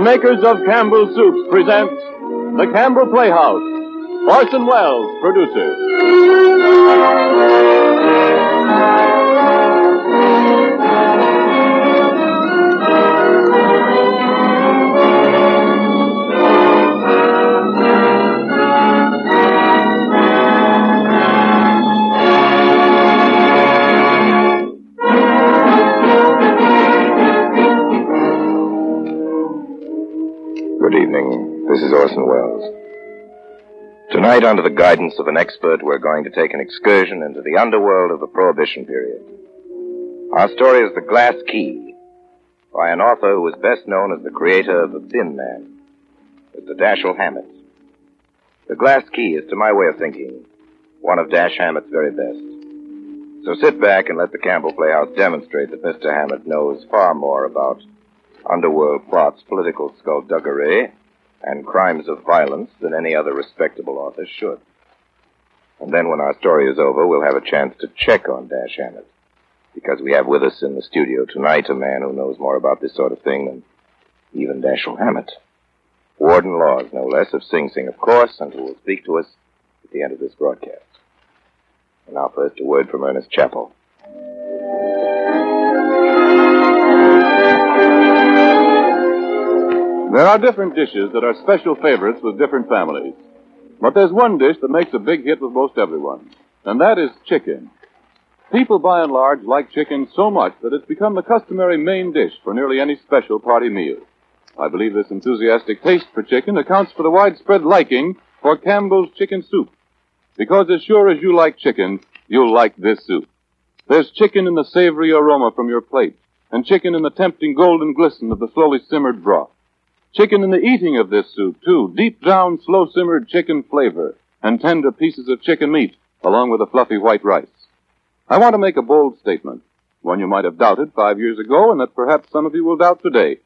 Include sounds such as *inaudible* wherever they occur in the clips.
The makers of Campbell Soups present The Campbell Playhouse. Orson Welles, producer. Good evening. This is Orson Welles. Tonight, under the guidance of an expert, we're going to take an excursion into the underworld of the Prohibition period. Our story is The Glass Key, by an author who is best known as the creator of The Thin Man, Mr. Dashiell Hammett. The Glass Key is, to my way of thinking, one of Dash Hammett's very best. So sit back and let the Campbell Playhouse demonstrate that Mr. Hammett knows far more about underworld plots, political skullduggery, and crimes of violence than any other respectable author should. And then when our story is over, we'll have a chance to check on Dash Hammett. Because we have with us in the studio tonight a man who knows more about this sort of thing than even Dashiell Hammett. Warden Lawes, no less, of Sing Sing, of course, and who will speak to us at the end of this broadcast. And now first a word from Ernest Chappell. There are different dishes that are special favorites with different families. But there's one dish that makes a big hit with most everyone, and that is chicken. People by and large like chicken so much that it's become the customary main dish for nearly any special party meal. I believe this enthusiastic taste for chicken accounts for the widespread liking for Campbell's chicken soup. Because as sure as you like chicken, you'll like this soup. There's chicken in the savory aroma from your plate, and chicken in the tempting golden glisten of the slowly simmered broth. Chicken in the eating of this soup, too. Deep down, slow simmered chicken flavor and tender pieces of chicken meat, along with the fluffy white rice. I want to make a bold statement, one you might have doubted five years ago, and that perhaps some of you will doubt today.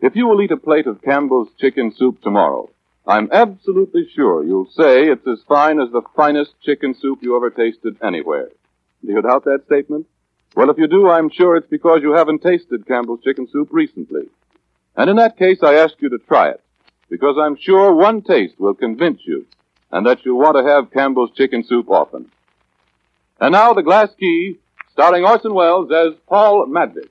If you will eat a plate of Campbell's chicken soup tomorrow, I'm absolutely sure you'll say it's as fine as the finest chicken soup you ever tasted anywhere. Do you doubt that statement? Well, if you do, I'm sure it's because you haven't tasted Campbell's chicken soup recently. And in that case, I ask you to try it, because I'm sure one taste will convince you, and that you'll want to have Campbell's chicken soup often. And now, The Glass Key, starring Orson Welles as Paul Madvig.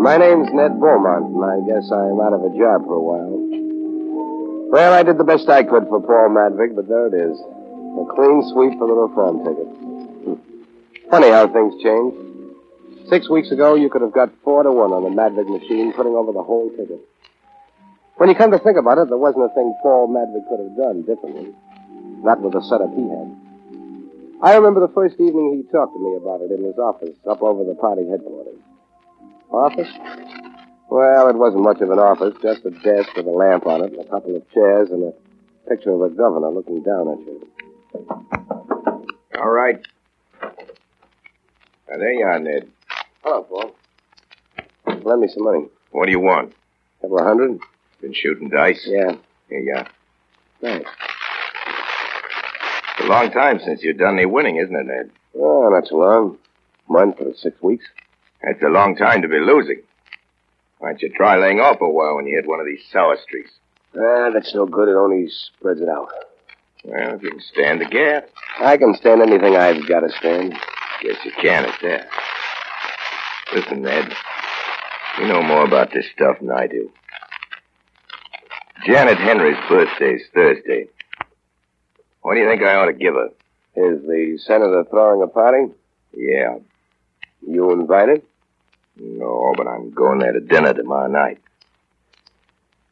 My name's Ned Beaumont, and I guess I'm out of a job for a while. Well, I did the best I could for Paul Madvig, but there it is. A clean sweep for the reform ticket. Funny how things change. Six weeks ago, you could have got four to one on the Madvig machine, putting over the whole ticket. When you come to think about it, there wasn't a thing Paul Madvig could have done differently. Not with the setup he had. I remember the first evening he talked to me about it in his office up over the party headquarters. Office? Well, it wasn't much of an office, just a desk with a lamp on it, and a couple of chairs, and a picture of the governor looking down at you. All right. Now, there you are, Ned. Hello, Paul. Lend me some money. What do you want? A Couple of hundred? Been shooting dice? Yeah. Here you are. Thanks. It's a long time since you've done any winning, isn't it, Ned? Oh, not too long. Month or six weeks. That's a long time to be losing. Why don't you try laying off a while when you hit one of these sour streaks? Ah, that's no good. It only spreads it out. Well, if you can stand the gaff. I can stand anything I've got to stand. Guess you can at that. Listen, Ned. You know more about this stuff than I do. Janet Henry's birthday's Thursday. What do you think I ought to give her? Is the senator throwing a party? Yeah. You invited? No, but I'm going there to dinner tomorrow night.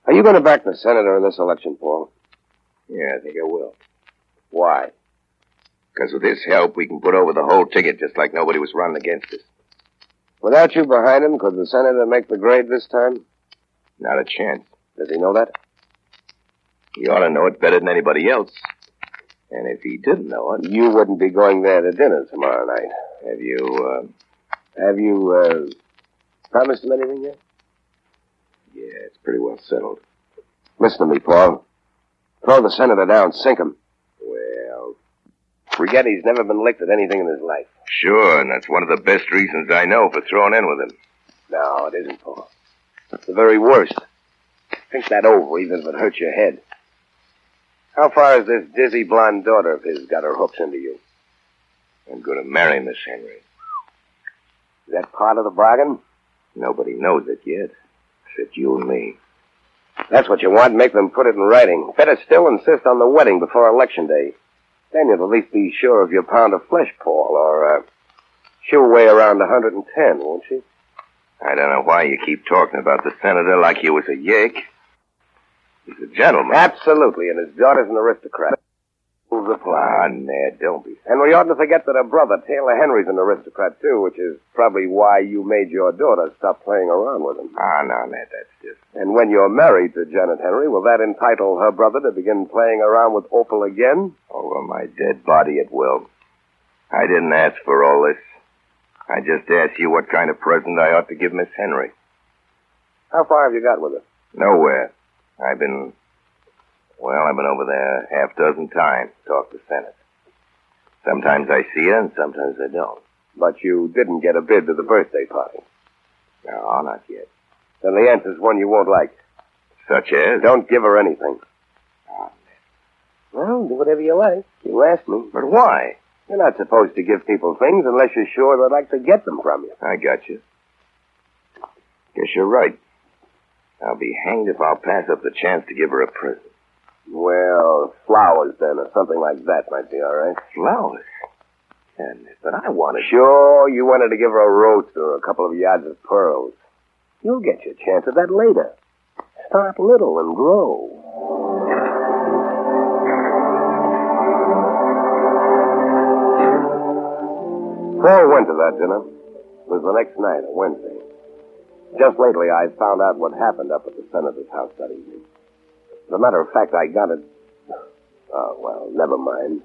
Are you going to back the senator in this election, Paul? Yeah, I think I will. Why? Because with his help, we can put over the whole ticket just like nobody was running against us. Without you behind him, could the senator make the grade this time? Not a chance. Does he know that? He ought to know it better than anybody else. And if he didn't know it, You wouldn't be going there to dinner tomorrow night. have you, uh, Have you, uh, promised him anything yet? yeah, it's pretty well settled. Listen to me, Paul. Throw the senator down, sink him. Forget he's never been licked at anything in his life. sure, and that's one of the best reasons I know for throwing in with him. No, it isn't, Paul. It's the very worst. Think that over, even if it hurts your head. How far has this dizzy blonde daughter of his got her hooks into you? I'm going to marry Miss Henry. Is that part of the bargain? Nobody knows it yet, except you and me. That's what you want. Make them put it in writing. Better still insist on the wedding before election day. Then you'll at least be sure of your pound of flesh, Paul, or uh, she'll weigh around 110, won't she? I don't know why you keep talking about the senator like he was a yegg. He's a gentleman. Absolutely, and his daughter's an aristocrat. Rules apply. Ah, Ned, don't be. And we oughtn't to forget that her brother, Taylor Henry's an aristocrat, too, which is probably why you made your daughter stop playing around with him. Ah, no, Ned, that's just. And when you're married to Janet Henry, will that entitle her brother to begin playing around with Opal again? Over my dead body, it will. I didn't ask for all this. I just asked you what kind of present I ought to give Miss Henry. How far have you got with her? Nowhere. I've been. Well, I've been over there half dozen times to talk to Senate. Sometimes I see her and sometimes I don't. But you didn't get a bid to the birthday party. No, not yet. Then the answer's one you won't like. Such as? Don't give her anything. Ah, Well, do whatever you like. You asked me. But why? You're not supposed to give people things unless you're sure they'd like to get them from you. I got you. Guess you're right. I'll be hanged if I'll pass up the chance to give her a present. Well, flowers then, or something like that might be all right. Flowers. And, but I wanted. Sure, you wanted to give her a roast or a couple of yards of pearls. You'll get your chance at that later. Start little and grow. Paul went to that dinner. It was the next night, a Wednesday. Just lately, I found out what happened up at the senator's house that evening. As a matter of fact, I got it. Oh, well, never mind.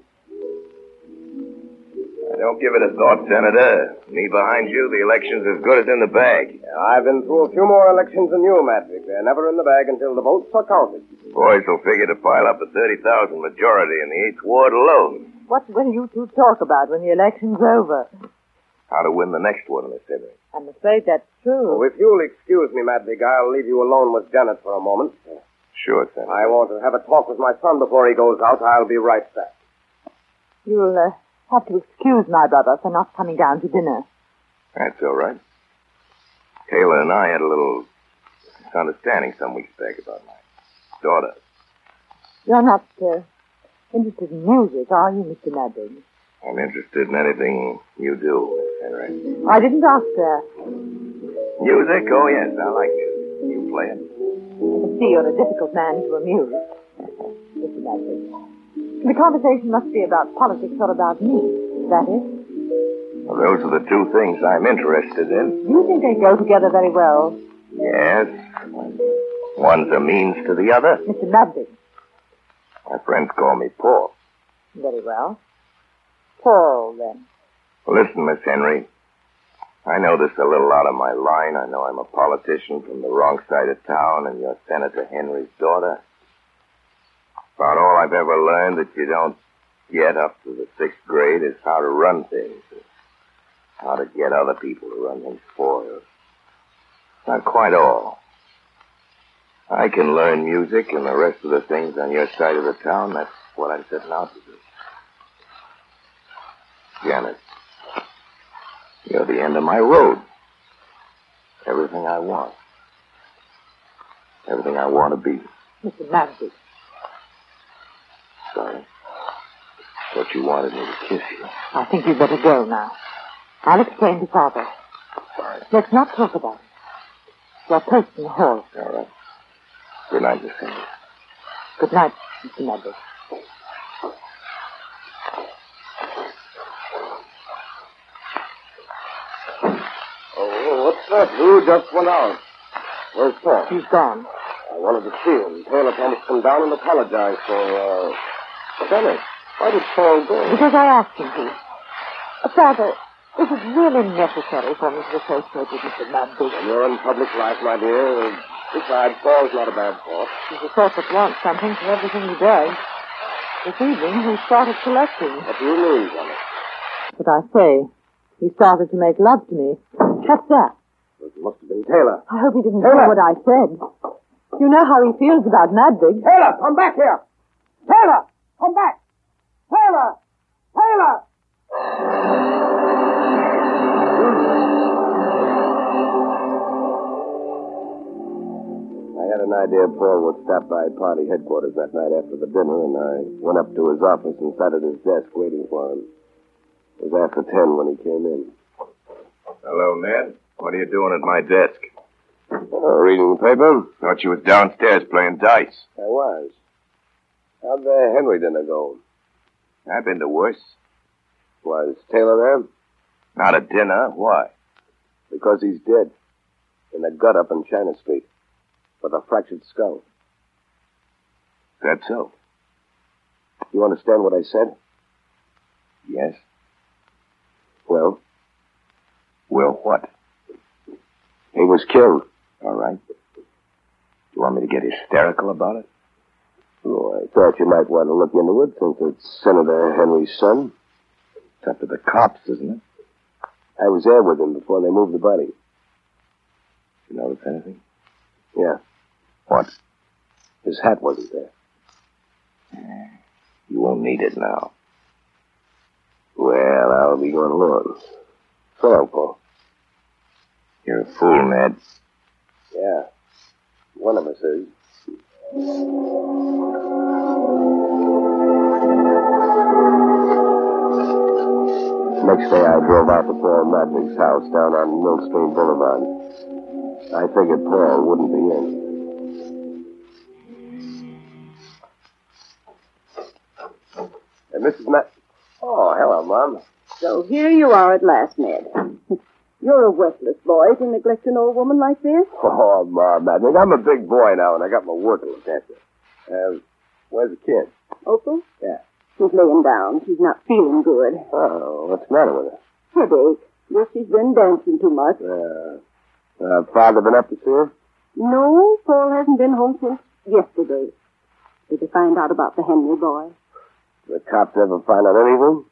I don't give it a thought, Senator. Me behind you, the election's as good as in the bag. I've been through a few more elections than you, Madvig. They're never in the bag until the votes are counted. Boys will figure to pile up a 30,000 majority in the 8th Ward alone. What will you two talk about when the election's over? How to win the next one, Miss Henry. I'm afraid that's Oh, true. if you'll excuse me, Madvig, I'll leave you alone with Janet for a moment. Sure, Senator. I want to have a talk with my son before he goes out. I'll be right back. You'll uh, have to excuse my brother for not coming down to dinner. That's all right. Taylor and I had a little misunderstanding some weeks back about my daughter. You're not uh, interested in music, are you, Mr. Madden? I'm interested in anything you do, Henry. I didn't ask that. Music? Oh, yes, I like music. You play it? I can see you're a difficult man to amuse. Mr. Madden. The conversation must be about politics or about me. Is that it? Well, those are the two things I'm interested in. You think they go together very well, Yes. One's a means to the other. Mr. Madden. My friends call me Paul. Very well. Paul, then. Listen, Miss Henry. I know this a little out of my line. I know I'm a politician from the wrong side of town, and you're Senator Henry's daughter. About all I've ever learned that you don't get up to the sixth grade is how to run things, how to get other people to run things for you. Not quite all. I can learn music and the rest of the things on your side of the town. That's what I'm setting out to do. Janet, you're the end of my road. Everything I want. Everything I want to be. Mr. Madden. Sorry. Thought you wanted me to kiss you. I think you'd better go now. I'll explain to Father. Sorry. Let's not talk about it. Your post in the hall. All right. Good night, Miss. Good night, Mr. Maddox. What's just went out? Where's Paul? He's gone. I wanted to see him. Taylor me to come down and apologize for, uh... Dennis, why did Paul go? Because I asked him to. Uh, Father, is it really necessary for me to associate with Mr. Maddox? You're in public life, my dear. Besides, Paul's not a bad sort. He's a sort that wants something for everything he does. This evening, he started collecting. What do you mean, Johnny? But I say, he started to make love to me. What's that? It must have been Taylor. I hope he didn't Taylor! hear what I said. You know how he feels about Madvig. Taylor, come back here! Taylor, come back! Taylor! Taylor! I had an idea Paul would stop by party headquarters that night after the dinner, and I went up to his office and sat at his desk waiting for him. It was after ten when he came in. Hello, Ned. What are you doing at my desk? Oh, reading the paper? Thought you was downstairs playing dice. I was. How'd the Henry dinner go? I've been to worse. Was Taylor there? Not a dinner. Why? Because he's dead. In the gut up in China Street. With a fractured skull. That so? You understand what I said? Yes. Well, Well, what? He was killed. All right. You want me to get hysterical about it? Oh, I thought you might want to look into it since it's Senator Henry's son. It's up to the cops, isn't it? I was there with him before they moved the body. You notice anything? Yeah, What? his hat wasn't there. Hmm. You won't need it now. Well, I'll be going along. So long, Paul. You're a fool, Ned. Yeah. One of us is. Next day, I drove out to Paul Madvig's house down on Millstream Boulevard. I figured Paul wouldn't be in. And Mrs. Matt. Oh, hello, Mom. So here you are at last, Ned. *laughs* You're a worthless boy to neglect an old woman like this. *laughs* Oh, Madvig, I'm a big boy now, and I got my work to look after. Uh, where's the kid? Opal? Yeah. She's laying down. She's not feeling good. Oh, what's the matter with her? Headache. Guess she's been dancing too much. Uh, uh, father been up to see her? No, Paul hasn't been home since yesterday. Did they find out about the Henry boy? The cops ever find out anything?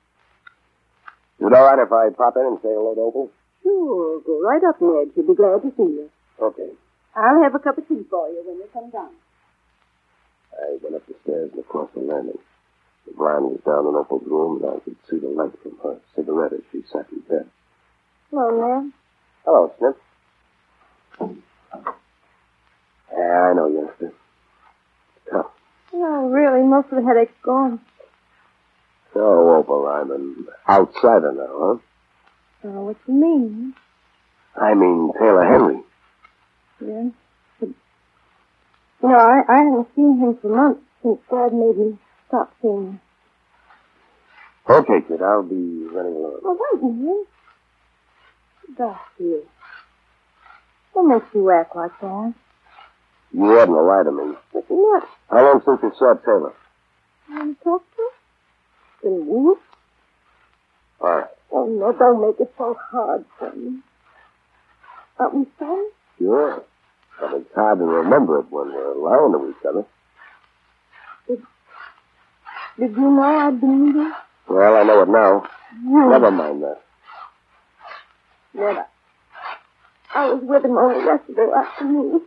Is it all right if I pop in and say hello to Opal? Sure, go right up, Ned. She'll be glad to see you. Okay. I'll have a cup of tea for you when you come down. I went up the stairs and across the landing. The blind was down in Opal's room, and I could see the light from her cigarette as she sat in bed. Hello, Ned. Hello, Snip. Yeah, I know, youngster. It's tough. Oh, really? Most of the headache's gone. So, Opal, I'm an outsider now, huh? Oh, what you mean? I mean Taylor Henry. Yeah. But, you know, I, I haven't seen him for months since Dad made me stop seeing him. Okay, kid, I'll be running along. Oh, wait a minute. Gosh, you. What makes you act like that? You hadn't to lie to me. But you're not How long since you saw Taylor? going to talk to him? Been weeks? All right. Oh, no, don't make it so hard for me. Aren't we sorry? Sure. But it's hard to remember it when we're lying to each other. Did you know I'd been you? Well, I know it now. Never mind that. Ned, I, was with him only yesterday afternoon.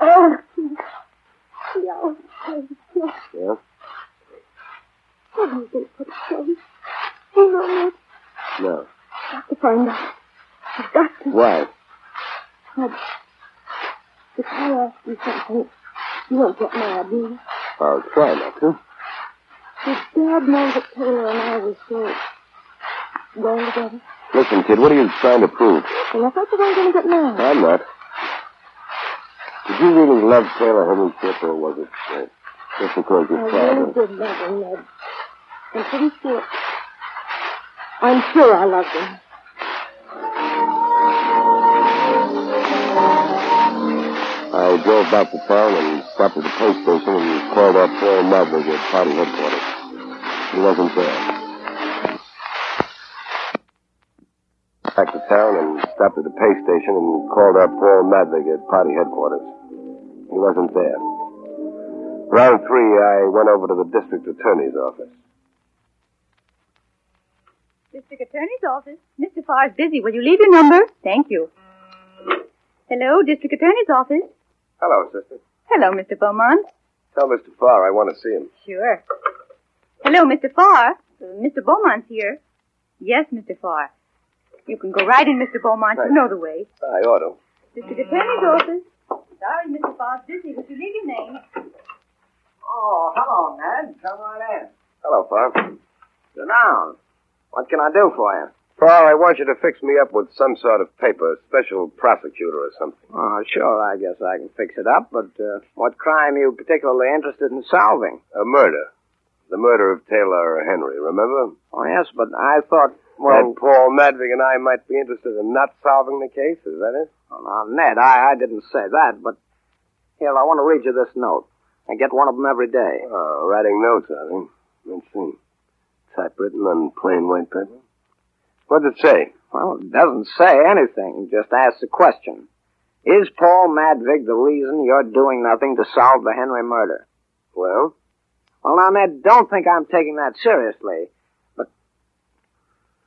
Oh, yeah. Yeah? What do you think put it so? You No. got to find out. I've got to. Why? If I ask you something, you won't get mad, do you? I'll try not to. Did Dad know that Taylor and I were still going together? Listen, kid, what are you trying to prove? And I thought you weren't going to get married. I'm not. Did you really love Taylor Henry Chip, or was it uh, just because your I father... really did love him, Ned. I'm pretty sure. I'm sure I loved him. I drove back to town and stopped at the police station and called up Paul Madvig at party headquarters. He wasn't there. Back to town and stopped at the pay station and called up Paul Madvig at party headquarters. He wasn't there. Round three, I went over to the district attorney's office. District Attorney's office. Mr. Farr's busy. Will you leave your number? Thank you. Hello, District Attorney's office. Hello, sister. Hello, Mr. Beaumont. Tell Mr. Farr I want to see him. Sure. Hello, Mr. Farr. Uh, Mr. Beaumont's here. Yes, Mr. Farr. You can go right in, Mr. Beaumont. You know the way. I ought to. District Attorney's office. Sorry, Mr. Farr's busy. Would you leave your name? Oh, hello, Ned. Come right in. Hello, Farr. Sit down. What can I do for you? Paul, I want you to fix me up with some sort of paper, special prosecutor or something. Oh, sure, I guess I can fix it up, but uh, what crime are you particularly interested in solving? A murder. The murder of Taylor Henry, remember? Oh, yes, but I thought, well, That Paul Madvig and I might be interested in not solving the case, is that it? well, now, Ned, I, I didn't say that, but here, I want to read you this note. I get one of them every day. Oh, writing notes, I think. Let's see. Typewritten on plain white paper. What does it say? Well, it doesn't say anything, it just asks a question. Is Paul Madvig the reason you're doing nothing to solve the Henry murder? Well, Well, now, Ned, don't think I'm taking that seriously. But,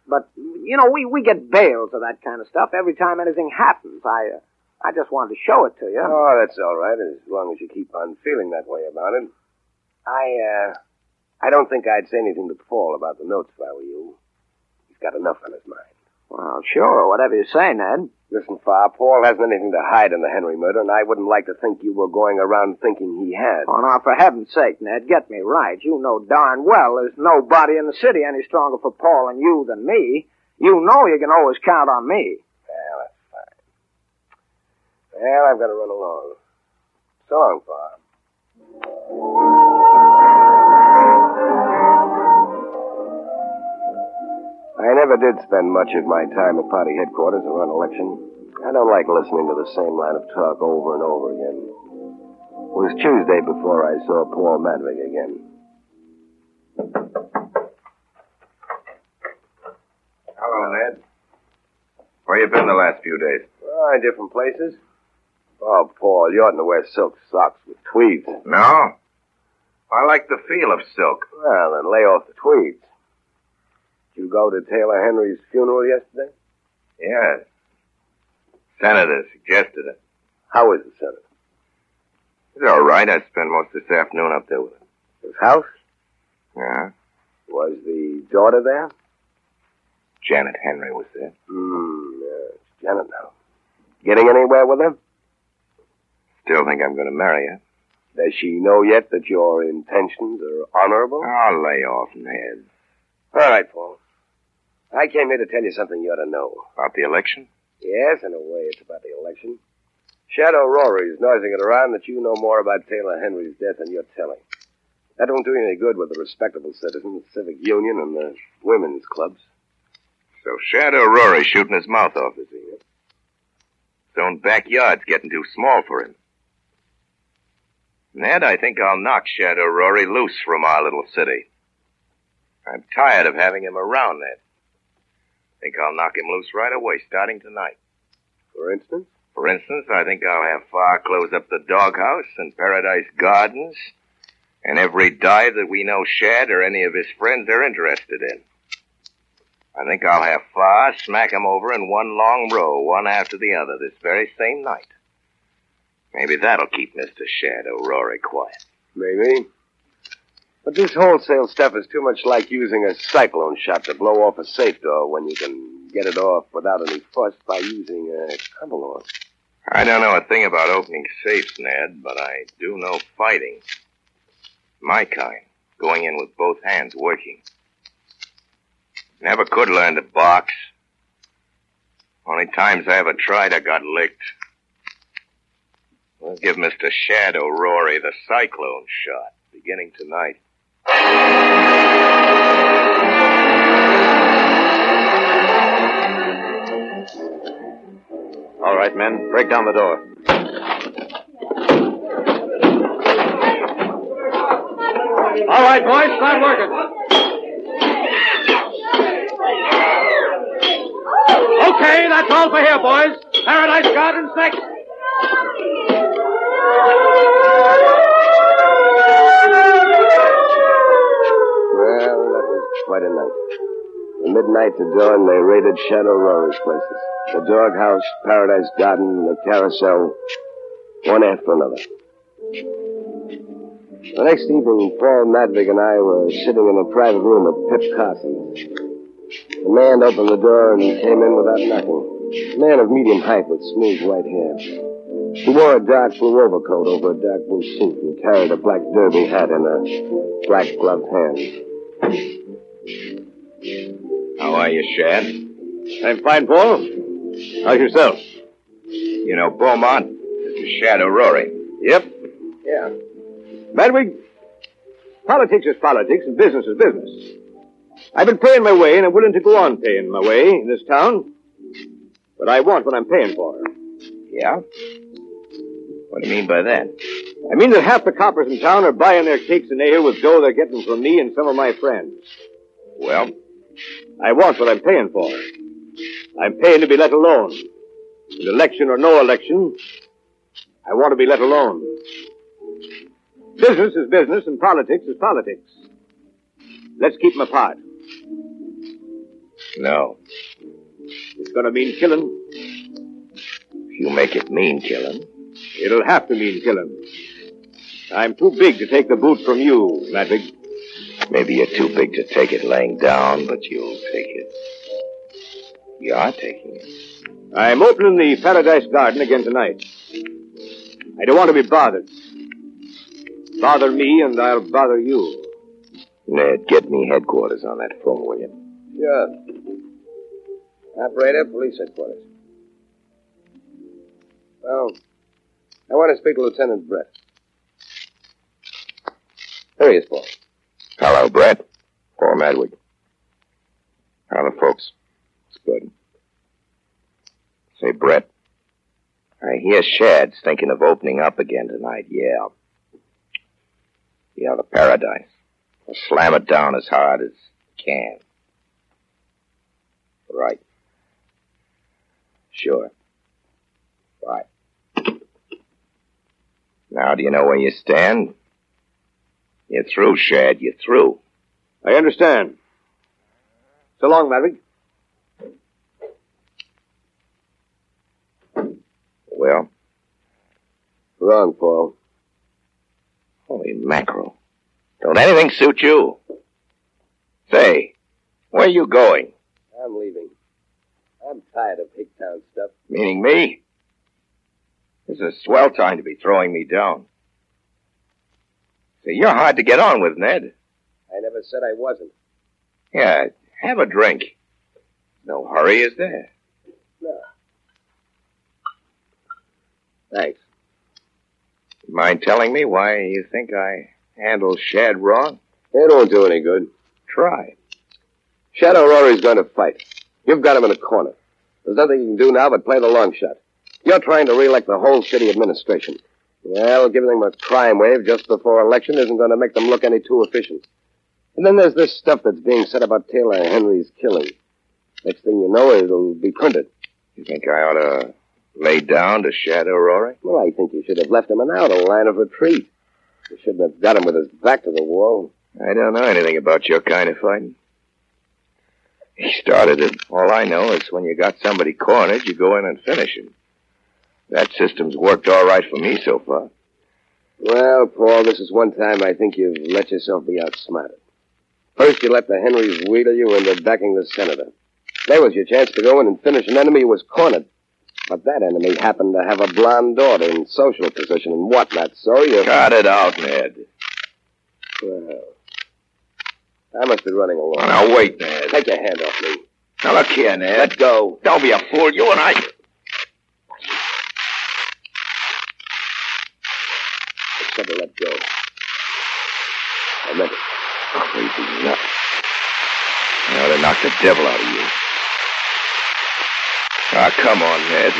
but you know, we, we get bales of that kind of stuff every time anything happens. I, uh, I just wanted to show it to you. oh, that's all right, as long as you keep on feeling that way about it. I, uh, I don't think I'd say anything to Paul about the notes if I were you. He's got enough on his mind. Well, sure, whatever you say, Ned. Listen, Farr, Paul hasn't anything to hide in the Henry murder, and I wouldn't like to think you were going around thinking he had. Oh, now, for heaven's sake, Ned, get me right. You know darn well there's nobody in the city any stronger for Paul and you than me. You know you can always count on me. Well, that's fine. Well, I've got to run along. So long, Farr. I never did spend much of my time at party headquarters around election. I don't like listening to the same line of talk over and over again. It was Tuesday before I saw Paul Madvig again. Hello, Ned. Where you been the last few days? Oh, in different places. Oh, Paul, you oughtn't to wear silk socks with tweeds. No. I like the feel of silk. Well, then lay off the tweeds. Did you go to Taylor Henry's funeral yesterday? Yes. Senator suggested it. How is the Senator? It's all right. I spent most of this afternoon up there with him. His house? Yeah. Was the daughter there? Janet Henry was there. Hmm, yeah, it's Janet now. Getting anywhere with her? Still think I'm going to marry her. Does she know yet that your intentions are honorable? I'll lay off, Ned. All right, Paul. I came here to tell you something you ought to know. About the election? Yes, in a way, it's about the election. Shad O'Rory's noising it around that you know more about Taylor Henry's death than you're telling. That won't do you any good with the respectable citizens, the civic union, and the women's clubs. So Shad O'Rory's shooting his mouth off, is he? His own backyard's getting too small for him. Ned, I think I'll knock Shad O'Rory loose from our little city. I'm tired of having him around, Ned. Think I'll knock him loose right away, starting tonight. For instance? For instance, I think I'll have Farr close up the doghouse and Paradise Gardens and every dive that we know Shad or any of his friends are interested in. I think I'll have Farr smack 'em over in one long row, one after the other, this very same night. Maybe that'll keep Mr. Shad O'Rory quiet. Maybe. But this wholesale stuff is too much like using a cyclone shot to blow off a safe door when you can get it off without any fuss by using a coverall. I don't know a thing about opening safes, Ned, but I do know fighting. My kind. Going in with both hands working. Never could learn to box. Only times I ever tried, I got licked. We'll give Mr. Shad O'Rory the cyclone shot, beginning tonight. All right, men, break down the door. All right, boys, start working. Okay, that's all for here, boys. Paradise Gardens next. Well, that was quite a night. Midnight to dawn, they raided Shad O'Rory's places. The doghouse, Paradise Garden, the carousel, one after another. The next evening, Paul Madvig and I were sitting in a private room at Pip Carson's. The man opened the door and came in without knocking. A man of medium height with smooth white hair. He wore a dark blue overcoat over a dark blue suit and carried a black derby hat in a black gloved hand. How are you, Shad? I'm fine, Paul. How's yourself? You know Beaumont? Mr. Shad O'Rory. Yep. Yeah. Madvig, politics is politics and business is business. I've been paying my way and I'm willing to go on paying my way in this town. But I want what I'm paying for. Yeah? What do you mean by that? I mean that half the coppers in town are buying their cakes and ale with dough they're getting from me and some of my friends. Well, I want what I'm paying for. I'm paying to be let alone. With election or no election, I want to be let alone. Business is business and politics is politics. Let's keep them apart. no. It's going to mean killing. If you make it mean killing. It'll have to mean killing. I'm too big to take the boot from you, Madvig. Maybe you're too big to take it laying down, but you'll take it. You are taking it. I'm opening the Paradise Garden again tonight. I don't want to be bothered. Bother me and I'll bother you. Ned, get me headquarters on that phone, will you? Sure. Operator, police headquarters. Well, I want to speak to Lieutenant Brett. There he is, Paul. Hello, Brett. Paul Madvig. How the folks? It's good. Say, Brett, I hear Shad's thinking of opening up again tonight. Yeah. Yeah, the Paradise. I'll slam it down as hard as I can. Right. Sure. Right. Now, do you know where you stand? You're through, Shad. You're through. I understand. So long, Madvig. Well, Wrong, Paul. holy mackerel. Don't anything suit you? Say, where are you going? I'm leaving. I'm tired of Hicktown stuff. Meaning me? This is a swell time to be throwing me down. You're hard to get on with, Ned. I never said I wasn't. Yeah, have a drink. No hurry, is there? No. Thanks. Mind telling me why you think I handled Shad wrong? It won't do any good. Try. Shad O'Rory's going to fight. You've got him in a corner. There's nothing you can do now but play the long shot. You're trying to reelect the whole city administration. Well, giving them a crime wave just before election isn't going to make them look any too efficient. And then there's this stuff that's being said about Taylor Henry's killing. Next thing you know, it'll be printed. You think I ought to lay down to Shad O'Rory? Well, I think you should have left him an out, a line of retreat. You shouldn't have got him with his back to the wall. I don't know anything about your kind of fighting. He started it. All I know is when you got somebody cornered, you go in and finish him. That system's worked all right for me so far. Well, Paul, this is one time I think you've let yourself be outsmarted. First, you let the Henrys wheedle you into backing the senator. There was your chance to go in and finish an enemy who was cornered. But that enemy happened to have a blonde daughter in social position and whatnot, so you... Cut it out, Ned. Well, I must be running along. Now, wait, Ned. Take your hand off me. Now look here, Ned. Let go. Don't be a fool. You and I. I said to let go. I meant it. Crazy nut. You ought to knock the devil out of you. Ah, come on, Ned.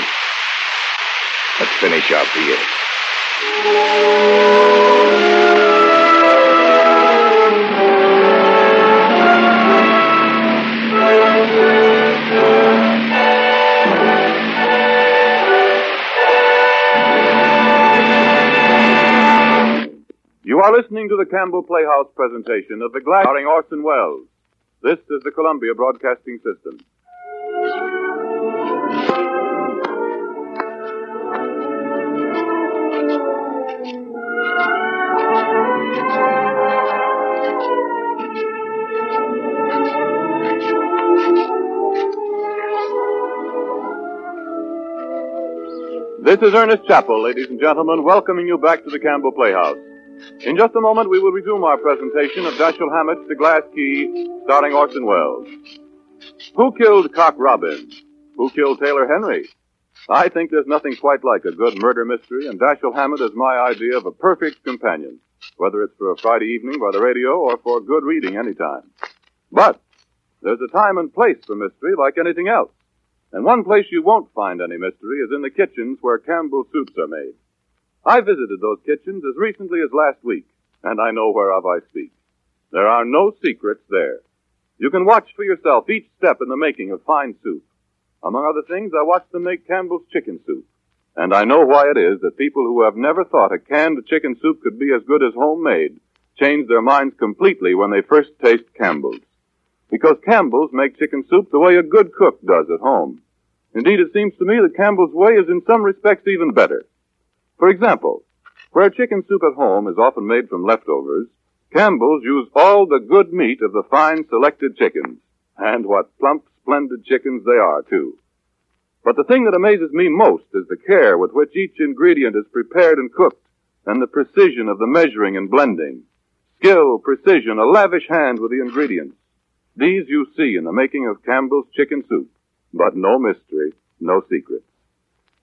Let's finish our beer. Are listening to the Campbell Playhouse presentation of The Glass starring Orson Welles. This is the Columbia Broadcasting System. This is Ernest Chappell, ladies and gentlemen, welcoming you back to the Campbell Playhouse. In just a moment, we will resume our presentation of Dashiell Hammett's The Glass Key, starring Orson Welles. Who killed Cock Robin? Who killed Taylor Henry? I think there's nothing quite like a good murder mystery, and Dashiell Hammett is my idea of a perfect companion, whether it's for a Friday evening by the radio or for good reading anytime. But there's a time and place for mystery like anything else. And one place you won't find any mystery is in the kitchens where Campbell soups are made. I visited those kitchens as recently as last week, and I know whereof I speak. There are no secrets there. You can watch for yourself each step in the making of fine soup. Among other things, I watched them make Campbell's chicken soup. And I know why it is that people who have never thought a canned chicken soup could be as good as homemade change their minds completely when they first taste Campbell's. Because Campbell's make chicken soup the way a good cook does at home. Indeed, it seems to me that Campbell's way is in some respects even better. For example, where chicken soup at home is often made from leftovers, Campbell's use all the good meat of the fine selected chickens. And what plump, splendid chickens they are, too. But the thing that amazes me most is the care with which each ingredient is prepared and cooked, and the precision of the measuring and blending. Skill, precision, a lavish hand with the ingredients. These you see in the making of Campbell's chicken soup. But no mystery, no secret.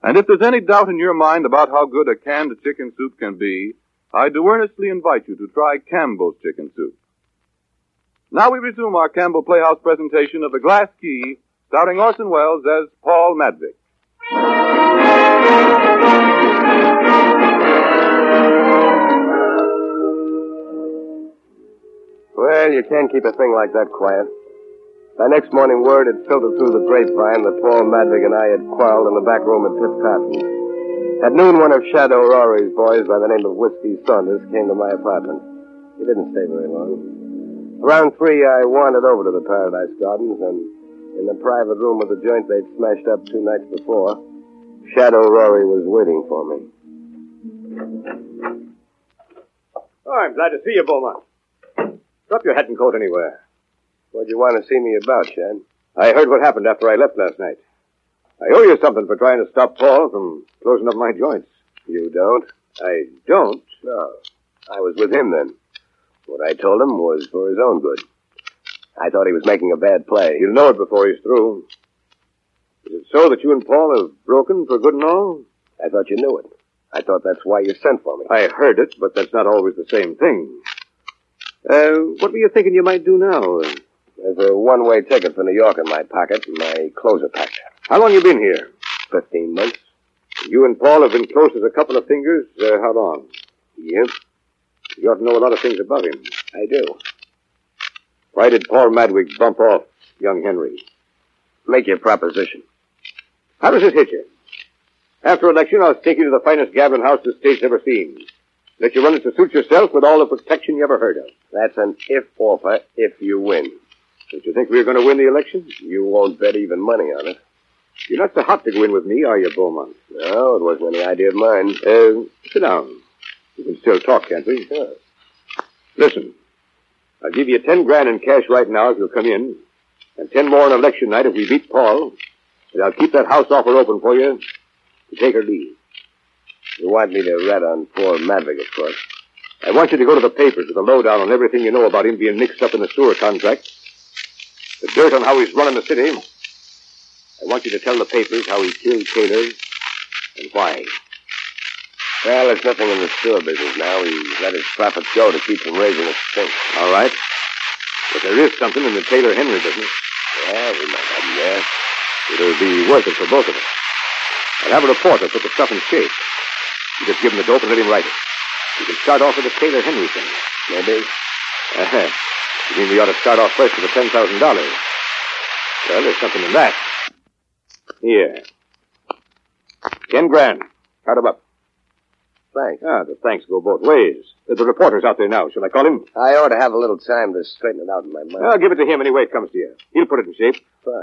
And if there's any doubt in your mind about how good a canned chicken soup can be, I do earnestly invite you to try Campbell's chicken soup. Now we resume our Campbell Playhouse presentation of The Glass Key, starring Orson Welles as Paul Madvig. Well, you can't keep a thing like that quiet. By next morning, word had filtered through the grapevine that Paul Madvig and I had quarreled in the back room at Pip Cotton's. At noon, one of Shad O'Rory's boys by the name of Whiskey Saunders came to my apartment. He didn't stay very long. Around three, I wandered over to the Paradise Gardens, and in the private room of the joint they'd smashed up two nights before, Shad O'Rory was waiting for me. Oh, I'm glad to see you, Beaumont. Drop your hat and coat anywhere. What'd you want to see me about, Shad? I heard what happened after I left last night. I owe you something for trying to stop Paul from closing up my joints. You don't? I don't? No. I was with him then. What I told him was for his own good. I thought he was making a bad play. He'll know it before he's through. Is it so that you and Paul have broken for good and all? I thought you knew it. I thought that's why you sent for me. I heard it, but that's not always the same thing. Uh, what were you thinking you might do now? There's a one-way ticket for New York in my pocket, and my clothes are packed. How long you been here? Fifteen months. You and Paul have been close as a couple of fingers. Uh, how long? Yeah. You ought to know a lot of things about him. I do. Why did Paul Madvig bump off young Henry? Make your proposition. How does it hit you? After election, I'll take you to the finest gambling house the state's ever seen. Let you run it to suit yourself with all the protection you ever heard of. That's an if offer if you win. Don't you think we're going to win the election? You won't bet even money on it. You're not so hot to go in with me, are you, Beaumont? No, it wasn't any idea of mine. Uh, sit down. We can still talk, can't we? Sure. Listen, I'll give you ten grand in cash right now if you'll come in, and ten more on election night if we beat Paul. And I'll keep that house offer open for you to take or leave. You want me to rat on poor Madvig, of course. I want you to go to the papers with a lowdown on everything you know about him being mixed up in the sewer contract. The dirt on how he's running the city. I want you to tell the papers how he killed Taylor and why. Well, there's nothing in the store business now. He let his profits go to keep from raising his stink. All right. But there is something in the Taylor Henry business. Yeah, we might have him there. It'll be worth it for both of us. I'll have a reporter put the stuff in shape. You just give him the dope and let him write it. You can start off with the Taylor Henry thing. Maybe. Uh-huh. You mean we ought to start off first with the ten thousand dollars? Well, there's something in that. Here. Ten grand. Count 'em up. Thanks. Ah, the thanks go both ways. The reporter's out there now. Shall I call him? I ought to have a little time to straighten it out in my mind. I'll give it to him any way it comes to you. He'll put it in shape. Fine.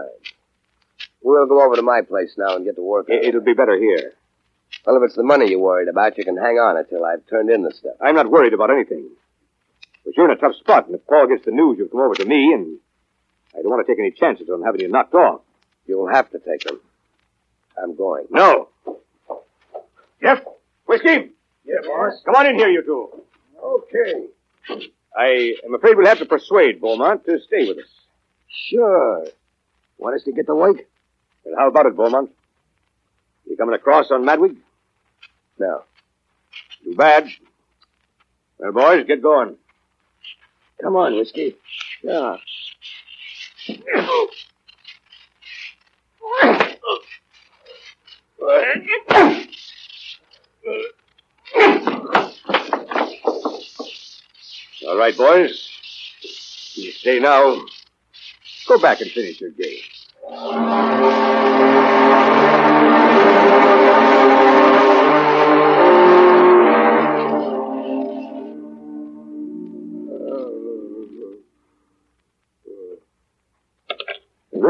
We'll go over to my place now and get to work on It- It'll be better here. Well, if it's the money you're worried about, you can hang on until I've turned in the stuff. I'm not worried about anything. But you're in a tough spot, and if Paul gets the news, you'll come over to me, and I don't want to take any chances on having you knocked off. You'll have to take them. I'm going. No. Jeff, whiskey. Yeah, boss. Come on in here, you two. Okay. I am afraid we'll have to persuade Beaumont to stay with us. Sure. Want us to get to work? Well, how about it, Beaumont? You coming across on Madvig? No. Too bad. Well, boys, get going. Come on, Whiskey. Yeah. All right, boys. You stay now. Go back and finish your game.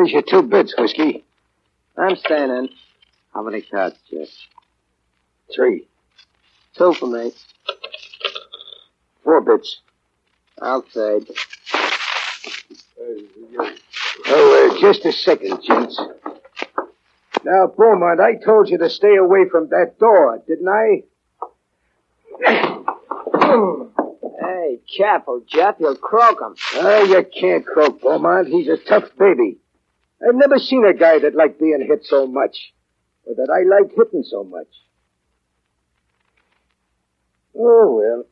Raise your two bits, Whiskey. I'm staying in. How many cards, Jeff? Three. Two for me. Four bits. I'll trade. Oh, uh, just a second, gents. Now, Beaumont, I told you to stay away from that door, didn't I? Hey, careful, Jeff. You'll croak him. Oh, you can't croak Beaumont. He's a tough baby. I've never seen a guy that liked being hit so much, or that I liked hitting so much. Oh, well.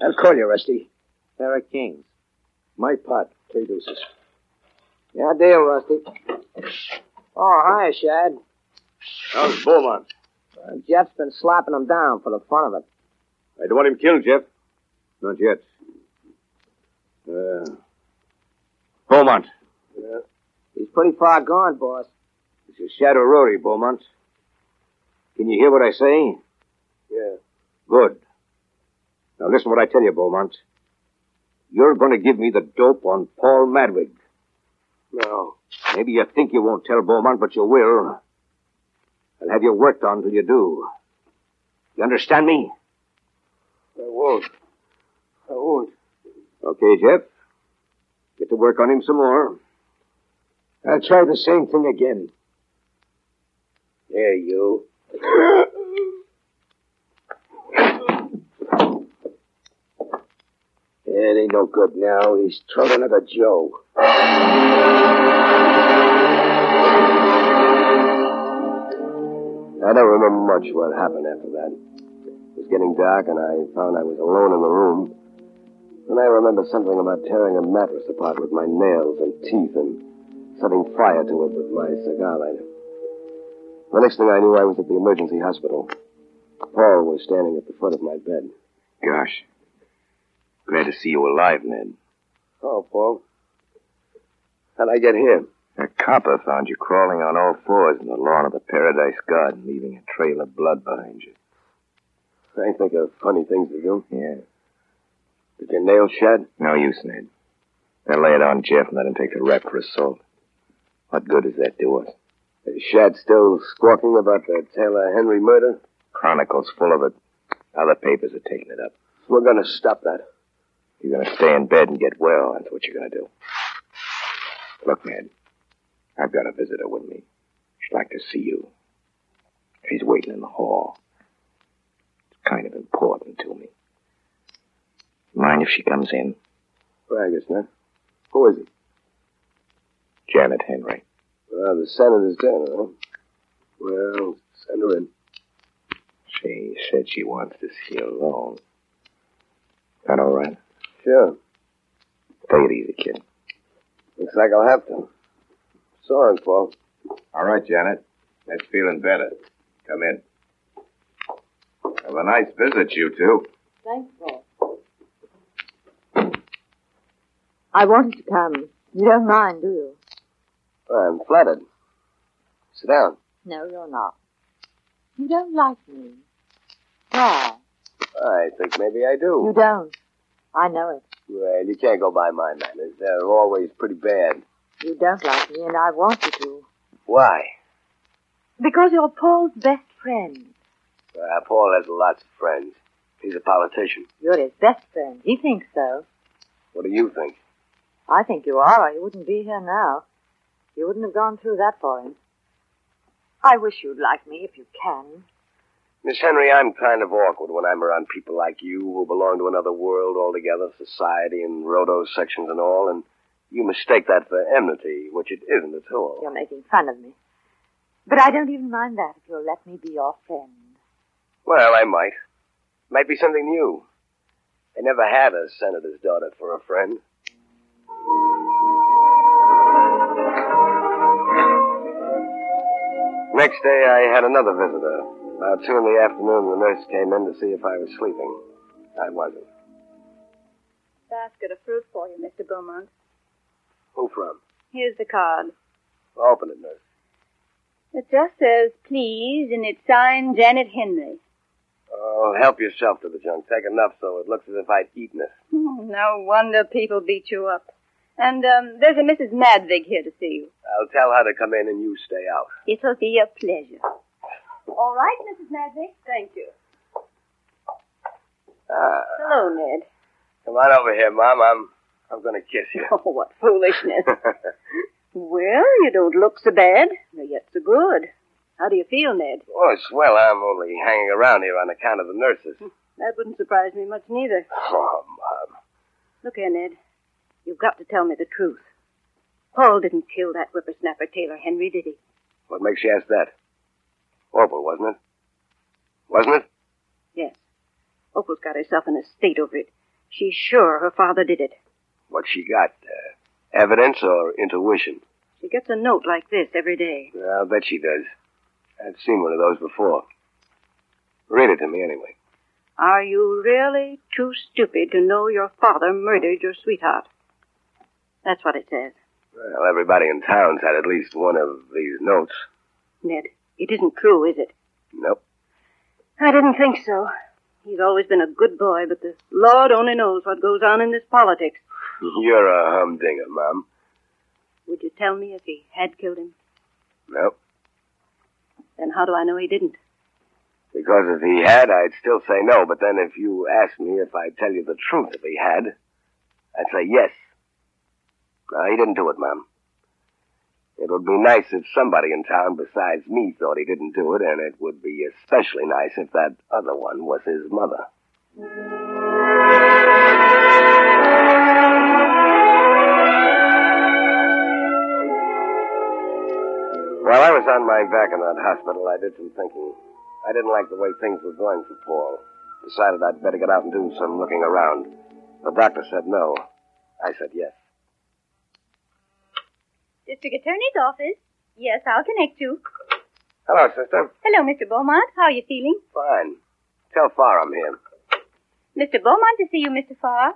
I'll call you, Rusty. Of kings. My pot, three deuces. Yeah, deal, Rusty. Oh, hi, Shad. How's Beaumont? Uh, Jeff's been slapping him down for the fun of it. I don't want him killed, Jeff. Not yet. Uh, Beaumont. Yeah. He's pretty far gone, boss. This is Shad O'Rory, Beaumont. Can you hear what I say? Yeah. Good. Now listen what I tell you, Beaumont. You're going to give me the dope on Paul Madvig. No. Maybe you think you won't tell Beaumont, but you will. I'll have you worked on till you do. You understand me? I won't. I won't. Okay, Jeff. Get to work on him some more. I'll try the same thing again. There, you. It ain't no good now. He's thrown another Joe. I don't remember much what happened after that. It was getting dark, and I found I was alone in the room. And I remember something about tearing a mattress apart with my nails and teeth and setting fire to it with my cigar lighter. The next thing I knew, I was at the emergency hospital. Paul was standing at the foot of my bed. Gosh. Glad to see you alive, Ned. Oh, Paul. How'd I get here? A copper found you crawling on all fours in the lawn of the Paradise Garden, leaving a trail of blood behind you. I think of funny things to do. Yeah. Did your nails shed? No use, Ned. Now lay it on Jeff and let him take the rap for assault. What good does that do us? Is Shad still squawking about the Taylor Henry murder? Chronicle's full of it. Other papers are taking it up. We're gonna stop that. You're gonna stay in bed and get well. That's what you're gonna do. Look, Ned. I've got a visitor with me. She'd like to see you. She's waiting in the hall. It's kind of important to me. Mind if she comes in? Well, I guess not. Who is it? Janet Henry. Well, the senator's dinner, huh? Well, send her in. She said she wants to see you alone. That all right? Sure. Take it easy, kid. Looks like I'll have to. Sorry, Paul. All right, Janet. That's feeling better. Come in. Have a nice visit, you two. Thanks, Paul. I wanted to come. You don't mind, do you? I'm flattered. Sit down. No, you're not. You don't like me. Why? I think maybe I do. You don't. I know it. Well, you can't go by my manners. They're always pretty bad. You don't like me, and I want you to. Why? Because you're Paul's best friend. Uh, Paul has lots of friends. He's a politician. You're his best friend. He thinks so. What do you think? I think you are, or you wouldn't be here now. You wouldn't have gone through that for him. I wish you'd like me if you can. Miss Henry, I'm kind of awkward when I'm around people like you who belong to another world altogether, society and roto sections and all, and you mistake that for enmity, which it isn't at all. You're making fun of me. But I don't even mind that if you'll let me be your friend. Well, I might. Might be something new. I never had a senator's daughter for a friend. Next day, I had another visitor. About two in the afternoon, the nurse came in to see if I was sleeping. I wasn't. Basket of fruit for you, Mr. Beaumont. Who from? Here's the card. Open it, nurse. It just says, please, and it's signed Janet Henry. Oh, help yourself to the junk. Take enough so it looks as if I'd eaten it. *laughs* No wonder people beat you up. And um, there's a Mrs. Madvig here to see you. I'll tell her to come in and you stay out. It'll be a pleasure. All right, Mrs. Madvig. Thank you. Ah, Hello, Ned. come on over here, Mom. I'm, I'm going to kiss you. *laughs* Oh, what foolishness. *laughs* well, you don't look so bad, nor yet so good. How do you feel, Ned? oh, swell. I'm only hanging around here on account of the nurses. That wouldn't surprise me much, neither. Oh, Mom. Look here, Ned. You've got to tell me the truth. Paul didn't kill that whippersnapper Taylor Henry, did he? What makes you ask that? Opal, wasn't it? Wasn't it? Yes. Opal's got herself in a state over it. She's sure her father did it. What she got? Uh, evidence or intuition? She gets a note like this every day. I'll bet she does. I've seen one of those before. Read it to me anyway. Are you really too stupid to know your father murdered your sweetheart? That's what it says. Well, everybody in town's had at least one of these notes. Ned, it isn't true, is it? Nope. I didn't think so. He's always been a good boy, but the Lord only knows what goes on in this politics. *laughs* You're a humdinger, Mom. Would you tell me if he had killed him? Nope. Then how do I know he didn't? Because if he had, I'd still say no. But then if you asked me if I'd tell you the truth if he had, I'd say yes. No, he didn't do it, Mom. It would be nice if somebody in town besides me thought he didn't do it, and it would be especially nice if that other one was his mother. While I was on my back in that hospital, I did some thinking. I didn't like the way things were going for Paul. Decided I'd better get out and do some looking around. The doctor said no. I said yes. District Attorney's office. Yes, I'll connect you. Hello, sister. Hello, Mr. Beaumont. How are you feeling? Fine. Tell Farr I'm here. Mr. Beaumont to see you, Mr. Farr.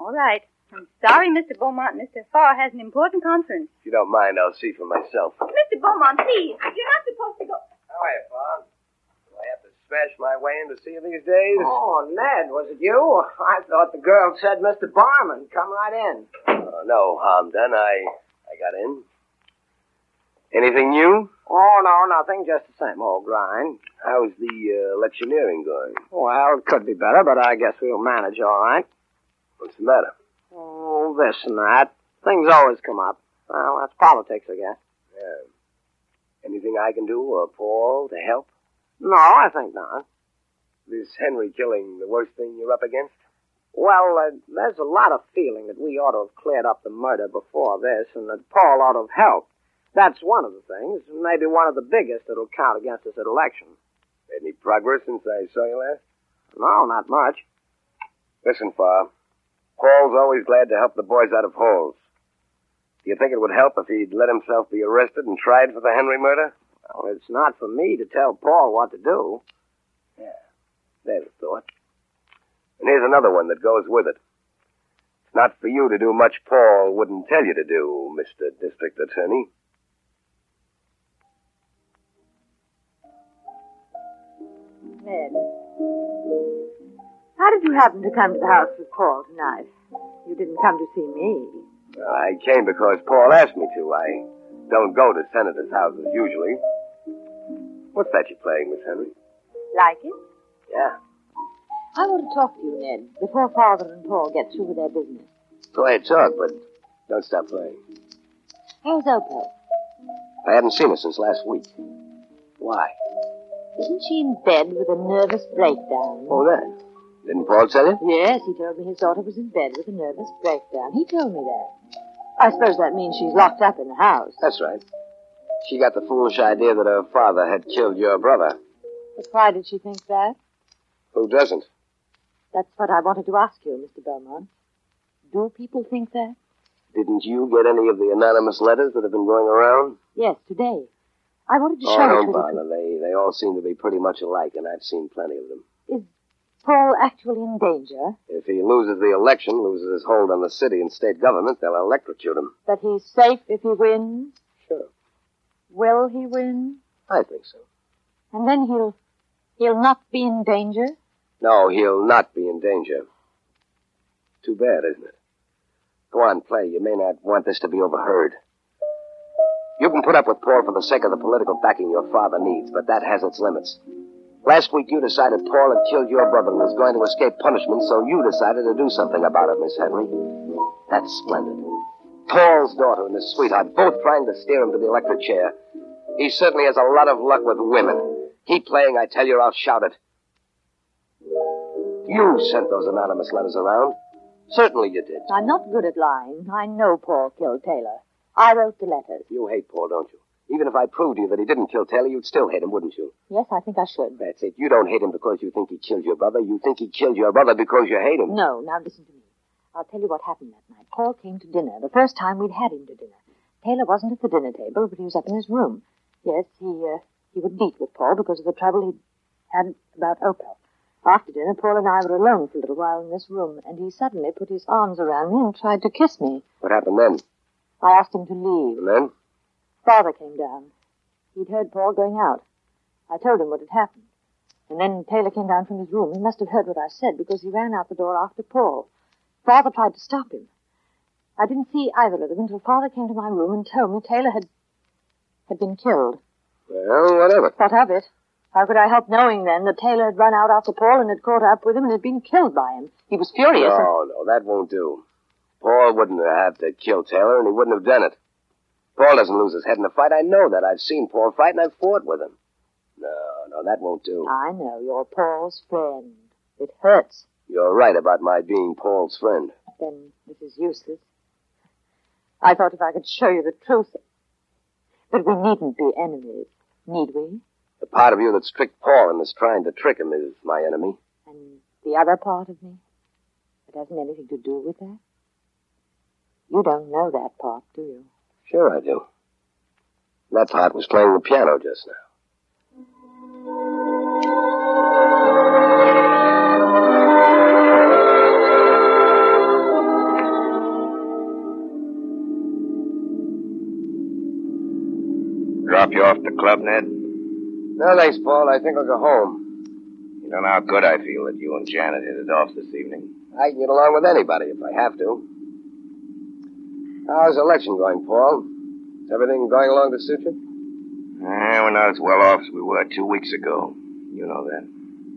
All right. I'm sorry, Mr. Beaumont. Mr. Farr has an important conference. If you don't mind, I'll see for myself. Mr. Beaumont, please. You're not supposed to go. How are you, Farr? Do I have to smash my way in to see you these days? Oh, Ned, was it you? I thought the girl said Mr. Barman. Come right in. Uh, no harm done. I, I got in. Anything new? Oh, no, nothing. Just the same old grind. How's the uh, electioneering going? Well, it could be better, but I guess we'll manage all right. What's the matter? Oh, this and that. Things always come up. Well, that's politics, I guess. Yeah. Anything I can do or Paul to help? No, I think not. This Henry killing the worst thing you're up against? Well, uh, there's a lot of feeling that we ought to have cleared up the murder before this, and that Paul ought to have helped. That's one of the things, maybe one of the biggest that'll count against us at election. Any progress since I saw you last? No, not much. Listen, Farr. Paul's always glad to help the boys out of holes. Do you think it would help if he'd let himself be arrested and tried for the Henry murder? Well, it's not for me to tell Paul what to do. Yeah, there's a thought. And here's another one that goes with it. It's not for you to do much Paul wouldn't tell you to do, Mr. District Attorney. Ned, how did you happen to come to the house with Paul tonight? You didn't come to see me. I came because Paul asked me to. I don't go to senators' houses usually. What's that you're playing, Miss Henry? Like it? Yeah. I want to talk to you, Ned, before Father and Paul get through with their business. Go ahead, talk, but don't stop playing. How's Opal? I haven't seen her since last week. Why? Isn't she in bed with a nervous breakdown? Oh, that. Didn't Paul tell you? Yes, he told me his daughter was in bed with a nervous breakdown. He told me that. I suppose that means she's locked up in the house. That's right. She got the foolish idea that her father had killed your brother. But why did she think that? Who doesn't? That's what I wanted to ask you, Mr. Beaumont. Do people think that? Didn't you get any of the anonymous letters that have been going around? Yes, today. I wanted to oh, show don't it to bother. They, they all seem to be pretty much alike, and I've seen plenty of them. Is Paul actually in danger? If he loses the election, loses his hold on the city and state government, they'll electrocute him. That he's safe if he wins? Sure. Will he win? I think so. And then he'll he'll not be in danger? No, he'll not be in danger. Too bad, isn't it? Go on, play. You may not want this to be overheard. You can put up with Paul for the sake of the political backing your father needs, but that has its limits. Last week you decided Paul had killed your brother and was going to escape punishment, so you decided to do something about it, Miss Henry. That's splendid. Paul's daughter and his sweetheart both trying to steer him to the electric chair. He certainly has a lot of luck with women. Keep playing, I tell you, or I'll shout it. You sent those anonymous letters around. Certainly you did. I'm not good at lying. I know Paul killed Taylor. I wrote the letters. You hate Paul, don't you? Even if I proved to you that he didn't kill Taylor, you'd still hate him, wouldn't you? Yes, I think I should. That's it. You don't hate him because you think he killed your brother. You think he killed your brother because you hate him. No, now listen to me. I'll tell you what happened that night. Paul came to dinner, the first time we'd had him to dinner. Taylor wasn't at the dinner table, but he was up in his room. Yes, he, uh, he would meet with Paul because of the trouble he'd had about Opal. After dinner, Paul and I were alone for a little while in this room, and he suddenly put his arms around me and tried to kiss me. What happened then? I asked him to leave. And then? Father came down. He'd heard Paul going out. I told him what had happened. And then Taylor came down from his room. He must have heard what I said because he ran out the door after Paul. Father tried to stop him. I didn't see either of them until Father came to my room and told me Taylor had had been killed. Well, whatever. What of it? How could I help knowing then that Taylor had run out after Paul and had caught up with him and had been killed by him? He was furious. No, no, that won't do. Paul wouldn't have had to kill Taylor, and he wouldn't have done it. Paul doesn't lose his head in a fight. I know that. I've seen Paul fight, and I've fought with him. No, no, that won't do. I know. You're Paul's friend. It hurts. You're right about my being Paul's friend. Then this is useless. I thought if I could show you the truth. But we needn't be enemies, need we? The part of you that's tricked Paul and is trying to trick him is my enemy. And the other part of me It hasn't anything to do with that? You don't know that part, do you? Sure I do. That part was playing the piano just now. Drop you off the club, Ned? No, thanks, Paul. I think I'll go home. You don't know how good I feel that you and Janet hit it off this evening. I can get along with anybody if I have to. How's the election going, Paul? Is everything going along to suit you? Eh, we're not as well off as we were two weeks ago. You know that.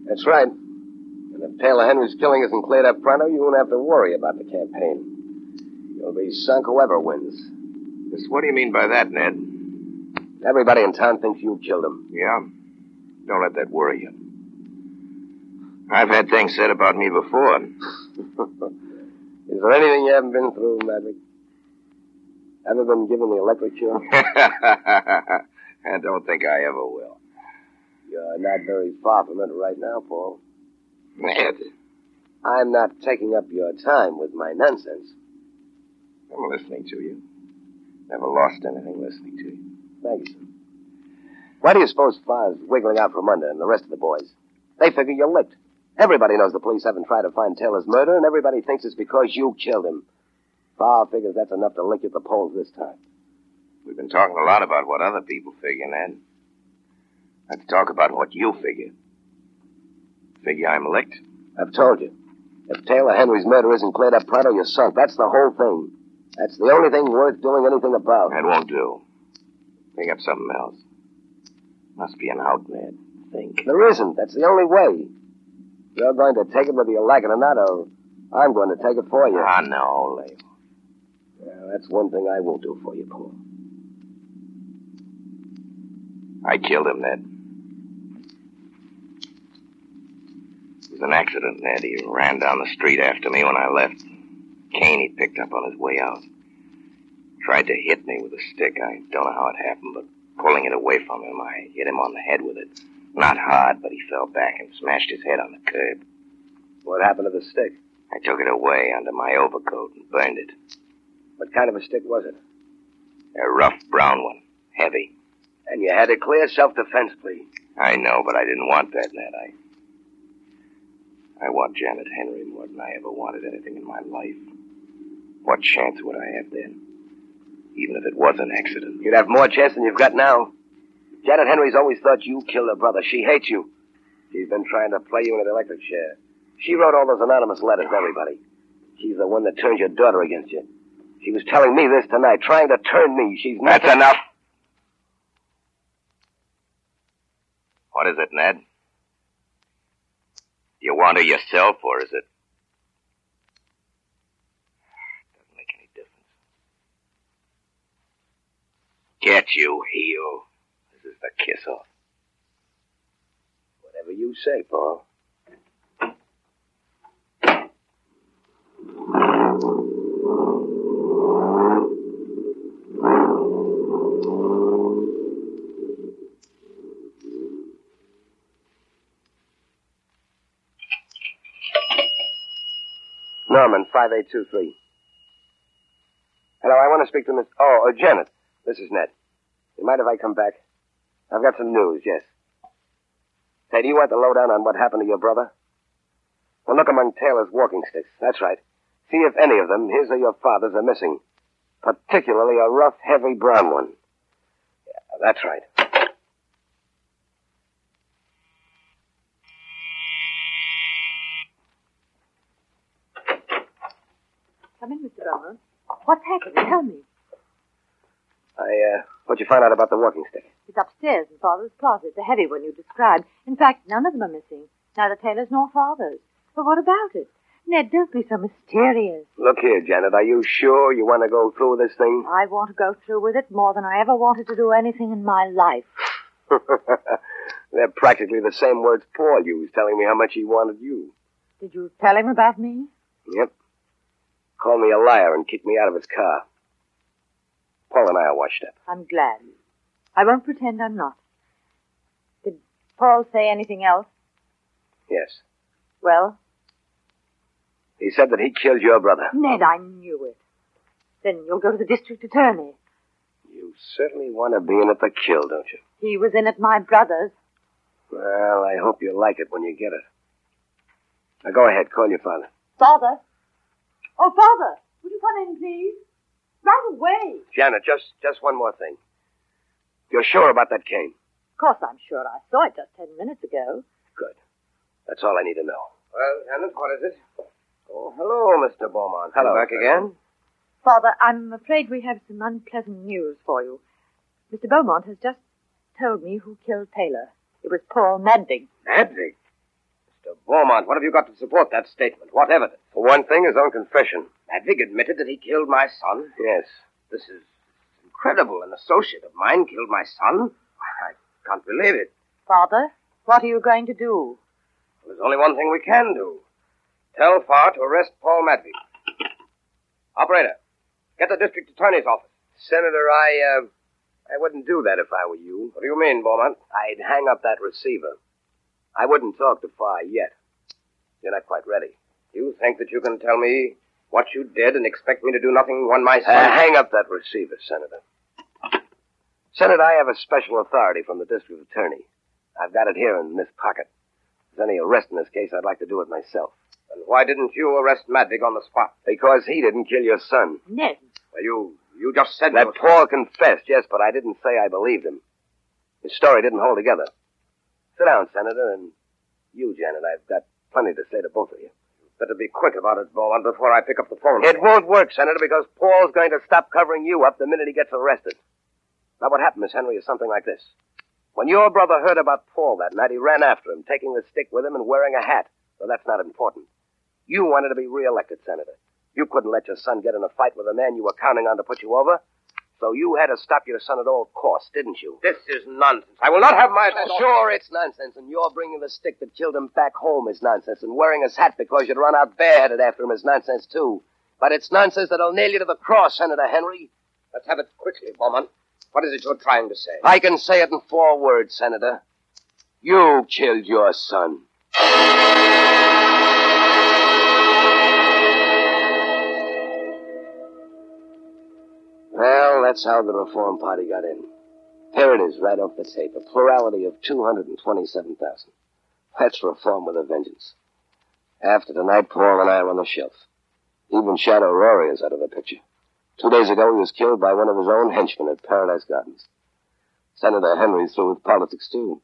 That's right. And if Taylor Henry's killing isn't cleared up pronto, you won't have to worry about the campaign. You'll be sunk whoever wins. Just what do you mean by that, Ned? Everybody in town thinks you killed him. Yeah? Don't let that worry you. I've had things said about me before. *laughs* Is there anything you haven't been through, Madvig? Other than giving the electric chair? *laughs* I don't think I ever will. You're not very far from it right now, Paul. Ned, I'm not taking up your time with my nonsense. I'm listening to you. Never lost anything listening to you. Thank you, sir. Why do you suppose Farr's wiggling out from under and the rest of the boys? They figure you're licked. Everybody knows the police haven't tried to find Taylor's murder, and everybody thinks it's because you killed him. Farr figures that's enough to lick at the polls this time. We've been talking a lot about what other people figure, Ned. Let's talk about what you figure. Figure I'm licked? I've told you. If Taylor Henry's murder isn't cleared up pronto, you're sunk. That's the whole thing. That's the only thing worth doing anything about. That won't do. Think up something else. Must be an out, Ned. Think. There isn't. That's the only way. You're going to take it whether you like it or not, or I'm going to take it for you. Ah, no, Leo. Yeah, that's one thing I won't do for you, Paul. I killed him, Ned. It was an accident, Ned. He ran down the street after me when I left. Cane he picked up on his way out. Tried to hit me with a stick. I don't know how it happened, but pulling it away from him, I hit him on the head with it. Not hard, but he fell back and smashed his head on the curb. What happened to the stick? I took it away under my overcoat and burned it. What kind of a stick was it? A rough brown one. Heavy. And you had a clear self-defense plea. I know, but I didn't want that, Ned. I. I want Janet Henry more than I ever wanted anything in my life. What chance would I have then? Even if it was an accident. You'd have more chance than you've got now. Janet Henry's always thought you killed her brother. She hates you. She's been trying to play you in an electric chair. She wrote all those anonymous letters to everybody. She's the one that turned your daughter against you. She was telling me this tonight, trying to turn me. She's not. That's enough. What is it, Ned? Do you want her yourself, or is it? Doesn't make any difference. Get you, heel. This is the kiss off. Whatever you say, Paul. Norman, 5823. Hello, I want to speak to Miss... Oh, uh, Janet. This is Ned. You mind if I come back? I've got some news, yes. Say, do you want the lowdown on what happened to your brother? Well, look among Taylor's walking sticks. That's right. See if any of them, his or your father's, are missing. Particularly a rough, heavy brown one. Yeah, that's right. Come in, Mr. Brown. What's happened? Tell me. I, uh, what'd you find out about the walking stick? It's upstairs in Father's closet, the heavy one you described. In fact, none of them are missing. Neither Taylor's nor Father's. But what about it? Ned, don't be so mysterious. Look here, Janet, are you sure you want to go through with this thing? I want to go through with it more than I ever wanted to do anything in my life. *laughs* They're practically the same words Paul used, telling me how much he wanted you. Did you tell him about me? Yep. Called me a liar and kicked me out of his car. Paul and I are washed up. I'm glad. I won't pretend I'm not. Did Paul say anything else? Yes. Well, He said that he killed your brother. Ned, I knew it. Then you'll go to the district attorney. You certainly want to be in at the kill, don't you? He was in at my brother's. Well, I hope you like it when you get it. Now go ahead, call your father. Father? Oh, Father! Would you come in, please? Right away. Janet, just just one more thing. You're sure about that cane? Of course, I'm sure I saw it just ten minutes ago. Good. That's all I need to know. Well, Janet, what is it? Oh, hello, Mr. Beaumont. Hello, back sir. again? Father, I'm afraid we have some unpleasant news for you. Mr. Beaumont has just told me who killed Taylor. It was Paul Madvig. Madvig? Mr. Beaumont, what have you got to support that statement? What evidence? For one thing, his own confession. Madvig admitted that he killed my son? Yes. This is incredible. An associate of mine killed my son? I can't believe it. Father, what are you going to do? There's only one thing we can do. Tell Farr to arrest Paul Madvig. Operator, get the district attorney's office. Senator, I, uh, I wouldn't do that if I were you. What do you mean, Beaumont? I'd hang up that receiver. I wouldn't talk to Farr yet. You're not quite ready. You think that you can tell me what you did and expect me to do nothing when my son... Uh, hang up that receiver, Senator. Senator, I have a special authority from the district attorney. I've got it here in this pocket. If there's any arrest in this case, I'd like to do it myself. And why didn't you arrest Madvig on the spot? Because he didn't kill your son. Ned. Well, you you just said that you... Paul confessed, yes, but I didn't say I believed him. His story didn't hold together. Sit down, Senator, and you, Janet. I've got plenty to say to both of you. Better be quick about it, Beaumont, before I pick up the phone. It won't work, Senator, because Paul's going to stop covering you up the minute he gets arrested. Now, what happened, Miss Henry, is something like this. When your brother heard about Paul that night, he ran after him, taking the stick with him and wearing a hat. Well, that's not important. You wanted to be reelected, Senator. You couldn't let your son get in a fight with a man you were counting on to put you over. So you had to stop your son at all costs, didn't you? This is nonsense. I will not have my... Uh, sure, it's nonsense, and your bringing the stick that killed him back home is nonsense, and wearing his hat because you'd run out bareheaded after him is nonsense, too. But it's nonsense that'll nail you to the cross, Senator Henry. Let's have it quickly, Beaumont. What is it you're trying to say? I can say it in four words, Senator. You killed your son. That's how the Reform Party got in. Here it is, right off the tape. A plurality of 227,000. That's reform with a vengeance. After tonight, Paul and I are on the shelf. Even Shad O'Rory is out of the picture. Two days ago, he was killed by one of his own henchmen at Paradise Gardens. Senator Henry's through with politics, too.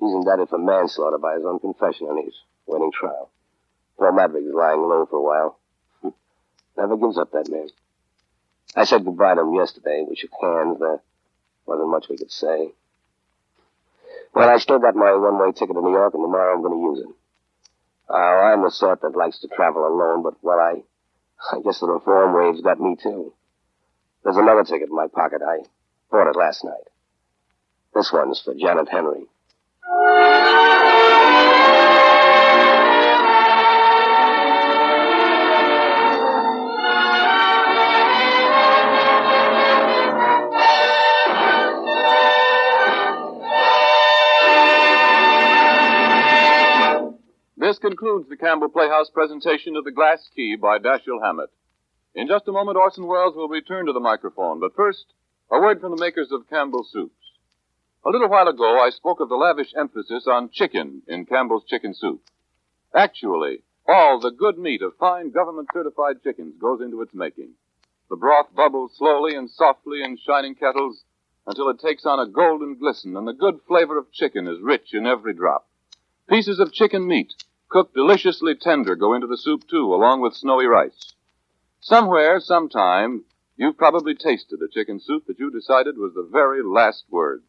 He's indicted for manslaughter by his own confession, and he's waiting trial. Paul Madvig's lying low for a while. *laughs* Never gives up, that man. I said goodbye to him yesterday. We shook hands. There wasn't much we could say. Well, I still got my one-way ticket to New York, and tomorrow I'm going to use it. Oh, I'm the sort that likes to travel alone, but, well, I, I guess the reform wave's got me, too. There's another ticket in my pocket. I bought it last night. This one's for Janet Henry. Concludes the Campbell Playhouse presentation of The Glass Key by Dashiell Hammett. In just a moment, Orson Welles will return to the microphone, but first, a word from the makers of Campbell Soups. A little while ago, I spoke of the lavish emphasis on chicken in Campbell's Chicken Soup. Actually, all the good meat of fine government certified chickens goes into its making. The broth bubbles slowly and softly in shining kettles until it takes on a golden glisten, and the good flavor of chicken is rich in every drop. Pieces of chicken meat, cooked deliciously tender, go into the soup too, along with snowy rice. Somewhere, sometime, you've probably tasted a chicken soup that you decided was the very last word.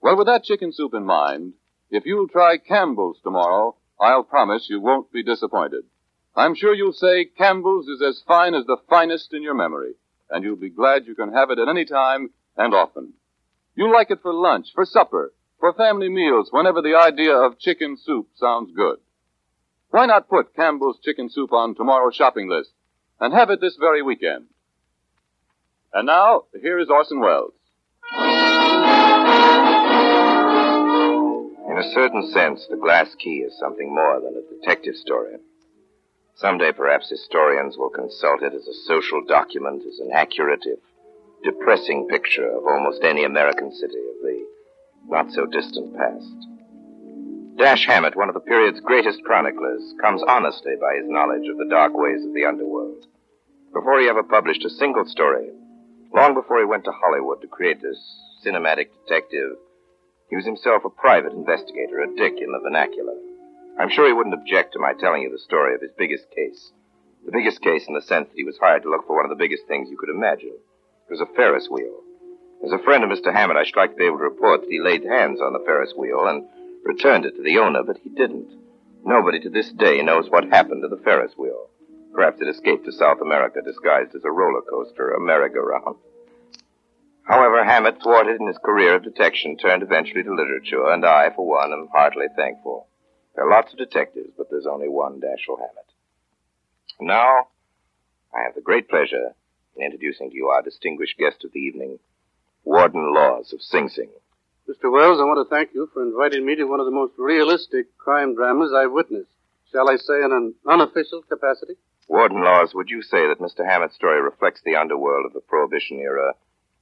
Well, with that chicken soup in mind, if you'll try Campbell's tomorrow, I'll promise you won't be disappointed. I'm sure you'll say Campbell's is as fine as the finest in your memory, and you'll be glad you can have it at any time and often. You'll like it for lunch, for supper, for family meals, whenever the idea of chicken soup sounds good. Why not put Campbell's Chicken Soup on tomorrow's shopping list and have it this very weekend? And now, here is Orson Welles. In a certain sense, The Glass Key is something more than a detective story. Someday, perhaps, historians will consult it as a social document, as an accurate, if depressing picture of almost any American city of the not so distant past. Dash Hammett, one of the period's greatest chroniclers, comes honestly by his knowledge of the dark ways of the underworld. Before he ever published a single story, long before he went to Hollywood to create this cinematic detective, he was himself a private investigator, a dick in the vernacular. I'm sure he wouldn't object to my telling you the story of his biggest case. The biggest case in the sense that he was hired to look for one of the biggest things you could imagine. It was a Ferris wheel. As a friend of Mr. Hammett, I should like to be able to report that he laid hands on the Ferris wheel and returned it to the owner, but he didn't. Nobody to this day knows what happened to the Ferris wheel. Perhaps it escaped to South America disguised as a roller coaster, a merry-go-round. However, Hammett, thwarted in his career of detection, turned eventually to literature, and I, for one, am heartily thankful. There are lots of detectives, but there's only one Dashiell Hammett. Now, I have the great pleasure in introducing to you our distinguished guest of the evening, Warden Lawes of Sing Sing. Mr. Welles, I want to thank you for inviting me to one of the most realistic crime dramas I've witnessed. Shall I say in an unofficial capacity? Warden Lawes, would you say that Mr. Hammett's story reflects the underworld of the Prohibition era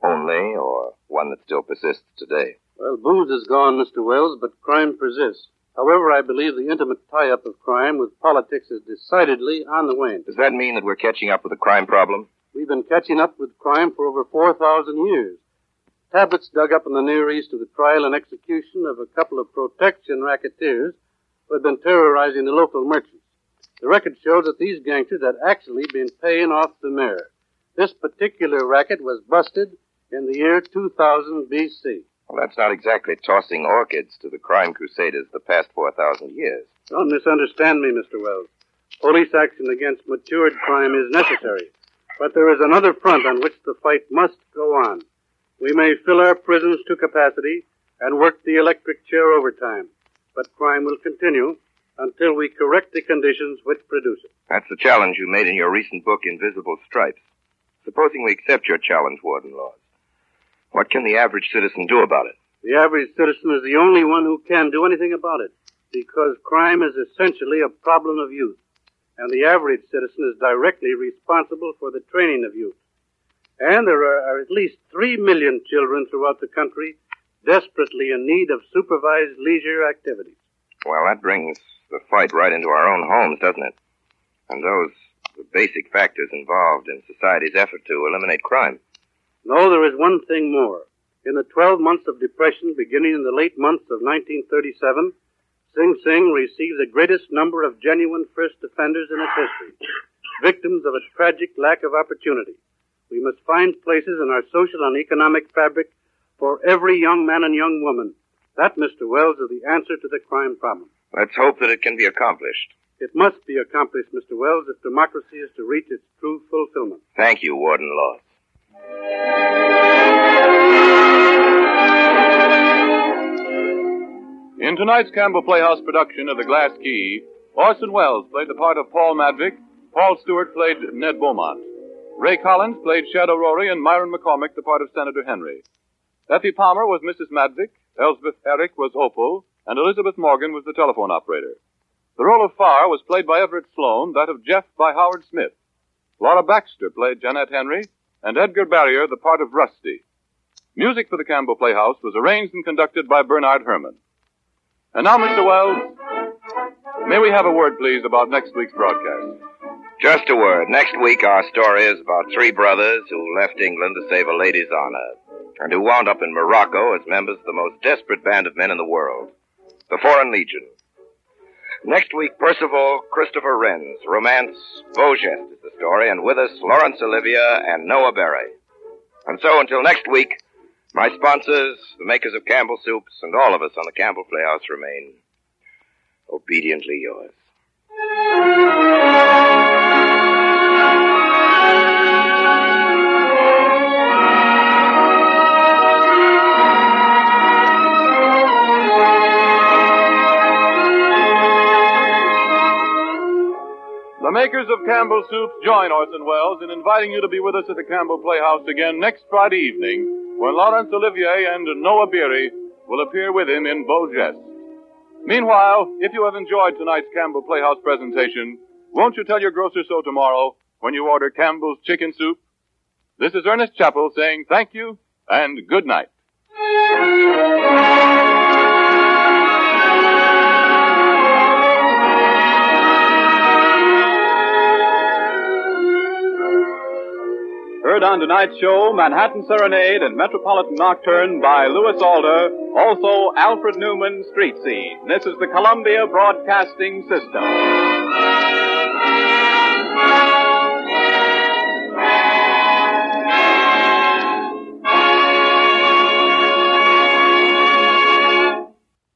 only, or one that still persists today? Well, booze is gone, Mr. Welles, but crime persists. However, I believe the intimate tie-up of crime with politics is decidedly on the wane. Does that mean that we're catching up with the crime problem? We've been catching up with crime for over 4,000 years. Tablets dug up in the Near East of the trial and execution of a couple of protection racketeers who had been terrorizing the local merchants. The record shows that these gangsters had actually been paying off the mayor. This particular racket was busted in the year 2000 BC. Well, that's not exactly tossing orchids to the crime crusaders the past 4,000 years. Don't misunderstand me, Mr. Welles. Police action against matured crime is necessary, but there is another front on which the fight must go on. We may fill our prisons to capacity and work the electric chair overtime, but crime will continue until we correct the conditions which produce it. That's the challenge you made in your recent book, Invisible Stripes. Supposing we accept your challenge, Warden Lawes, what can the average citizen do about it? The average citizen is the only one who can do anything about it, because crime is essentially a problem of youth, and the average citizen is directly responsible for the training of youth. And there are at least three million children throughout the country desperately in need of supervised leisure activities. Well, that brings the fight right into our own homes, doesn't it? And those are the basic factors involved in society's effort to eliminate crime. No, there is one thing more. In the 12 months of depression beginning in the late months of 1937, Sing Sing received the greatest number of genuine first offenders in its history, victims of a tragic lack of opportunity. We must find places in our social and economic fabric for every young man and young woman. That, Mr. Welles, is the answer to the crime problem. Let's hope that it can be accomplished. It must be accomplished, Mr. Welles, if democracy is to reach its true fulfillment. Thank you, Warden Lawes. In tonight's Campbell Playhouse production of The Glass Key, Orson Welles played the part of Paul Madvig, Paul Stewart played Ned Beaumont, Ray Collins played Shad O'Rory, and Myron McCormick the part of Senator Henry. Effie Palmer was Mrs. Madvig, Elspeth Eric was Opal, and Elizabeth Morgan was the telephone operator. The role of Farr was played by Everett Sloane, that of Jeff by Howard Smith. Laura Baxter played Jeanette Henry, and Edgar Barrier the part of Rusty. Music for the Campbell Playhouse was arranged and conducted by Bernard Herrmann. And now, Mr. Welles, may we have a word, please, about next week's broadcast? Just a word. Next week, our story is about three brothers who left England to save a lady's honor, and who wound up in Morocco as members of the most desperate band of men in the world, the Foreign Legion. Next week, Percival Christopher Wren's romance Beau Geste is the story, and with us, Laurence Olivier and Noah Beery. And so, until next week, my sponsors, the makers of Campbell Soups, and all of us on the Campbell Playhouse remain obediently yours. Makers of Campbell Soups join Orson Welles in inviting you to be with us at the Campbell Playhouse again next Friday evening when Laurence Olivier and Noah Beery will appear with him in Beau Geste. Meanwhile, if you have enjoyed tonight's Campbell Playhouse presentation, won't you tell your grocer so tomorrow when you order Campbell's Chicken Soup? This is Ernest Chappell saying thank you and good night. Heard on tonight's show, Manhattan Serenade and Metropolitan Nocturne by Louis Alter, also Alfred Newman Street Scene. This is the Columbia Broadcasting System.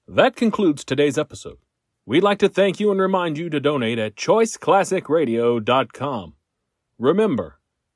That concludes today's episode. We'd like to thank you and remind you to donate at choiceclassicradio.com. Remember,